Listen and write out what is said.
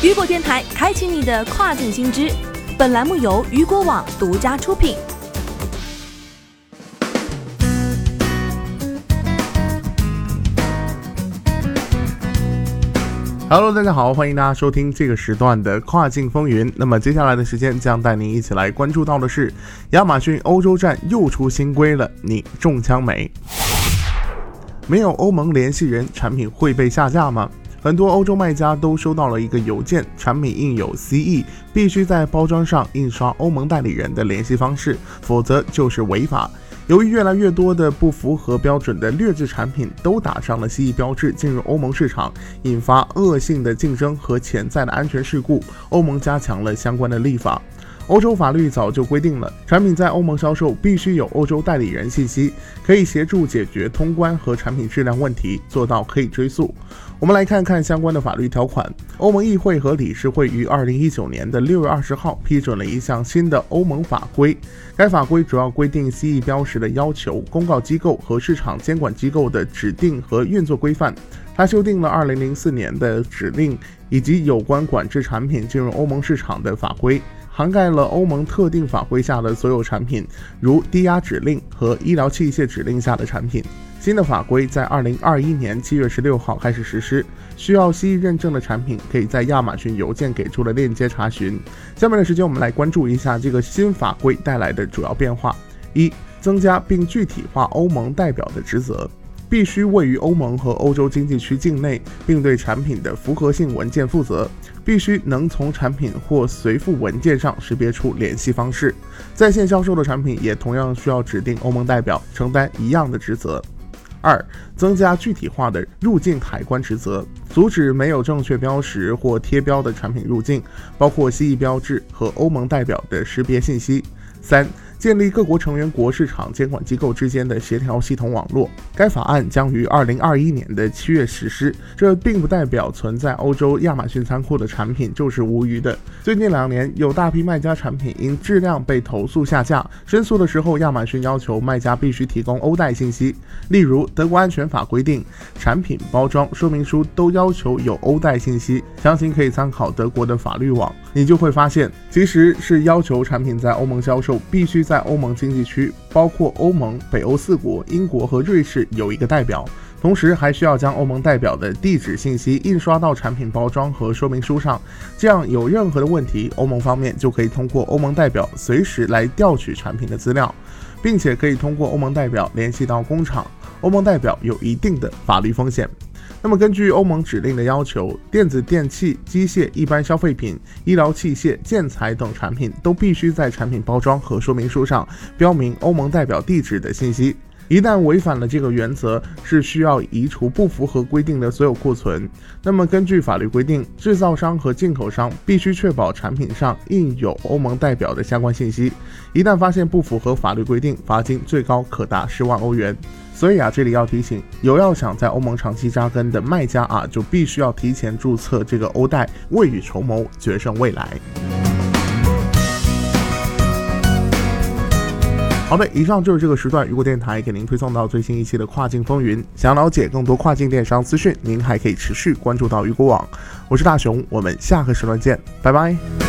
雨果电台开启你的跨境新知，本栏目由雨果网独家出品。Hello，大家好，欢迎大家收听这个时段的跨境风云。那么接下来的时间将带您一起来关注到的是，亚马逊欧洲站又出新规了，你中枪没？没有欧盟联系人，产品会被下架吗？很多欧洲卖家都收到了一个邮件，产品印有 CE，必须在包装上印刷欧盟代理人的联系方式，否则就是违法。由于越来越多的不符合标准的劣质产品都打上了 CE 标志进入欧盟市场，引发恶性的竞争和潜在的安全事故，欧盟加强了相关的立法。欧洲法律早就规定了，产品在欧盟销售必须有欧洲代理人信息，可以协助解决通关和产品质量问题，做到可以追溯。我们来看看相关的法律条款。欧盟议会和理事会于二零一九年的六月二十号批准了一项新的欧盟法规，该法规主要规定 CE 标识的要求、公告机构和市场监管机构的指定和运作规范。它修订了二零零四年的指令以及有关管制产品进入欧盟市场的法规。涵盖了欧盟特定法规下的所有产品，如低压指令和医疗器械指令下的产品。新的法规在二零二一年七月十六号开始实施。需要 CE 认证的产品，可以在亚马逊邮件给出的链接查询。下面的时间，我们来关注一下这个新法规带来的主要变化：一、增加并具体化欧盟代表的职责。必须位于欧盟和欧洲经济区境内，并对产品的符合性文件负责。必须能从产品或随附文件上识别出联系方式。在线销售的产品也同样需要指定欧盟代表，承担一样的职责。二、增加具体化的入境海关职责，阻止没有正确标识或贴标的产品入境，包括蜥蜴标志和欧盟代表的识别信息。三。建立各国成员国市场监管机构之间的协调系统网络。该法案将于二零二一年的七月实施。这并不代表存在欧洲亚马逊仓库的产品就是无虞的。最近两年，有大批卖家产品因质量被投诉下架。申诉的时候，亚马逊要求卖家必须提供欧代信息。例如，德国安全法规定，产品包装说明书都要求有欧代信息。详情可以参考德国的法律网。你就会发现，其实是要求产品在欧盟销售必须。在欧盟经济区，包括欧盟、北欧四国、英国和瑞士有一个代表，同时还需要将欧盟代表的地址信息印刷到产品包装和说明书上。这样有任何的问题，欧盟方面就可以通过欧盟代表随时来调取产品的资料，并且可以通过欧盟代表联系到工厂。欧盟代表有一定的法律风险。那么，根据欧盟指令的要求，电子电器、机械、一般消费品、医疗器械、建材等产品都必须在产品包装和说明书上标明欧盟代表地址的信息。一旦违反了这个原则，是需要移除不符合规定的所有库存。那么，根据法律规定，制造商和进口商必须确保产品上印有欧盟代表的相关信息。一旦发现不符合法律规定，罚金最高可达十万欧元。所以啊，这里要提醒有要想在欧盟长期扎根的卖家啊，就必须要提前注册这个欧贷，未雨绸缪，决胜未来。好的，以上就是这个时段雨果电台给您推送到最新一期的跨境风云。想要了解更多跨境电商资讯，您还可以持续关注到雨果网。我是大熊，我们下个时段见，拜拜。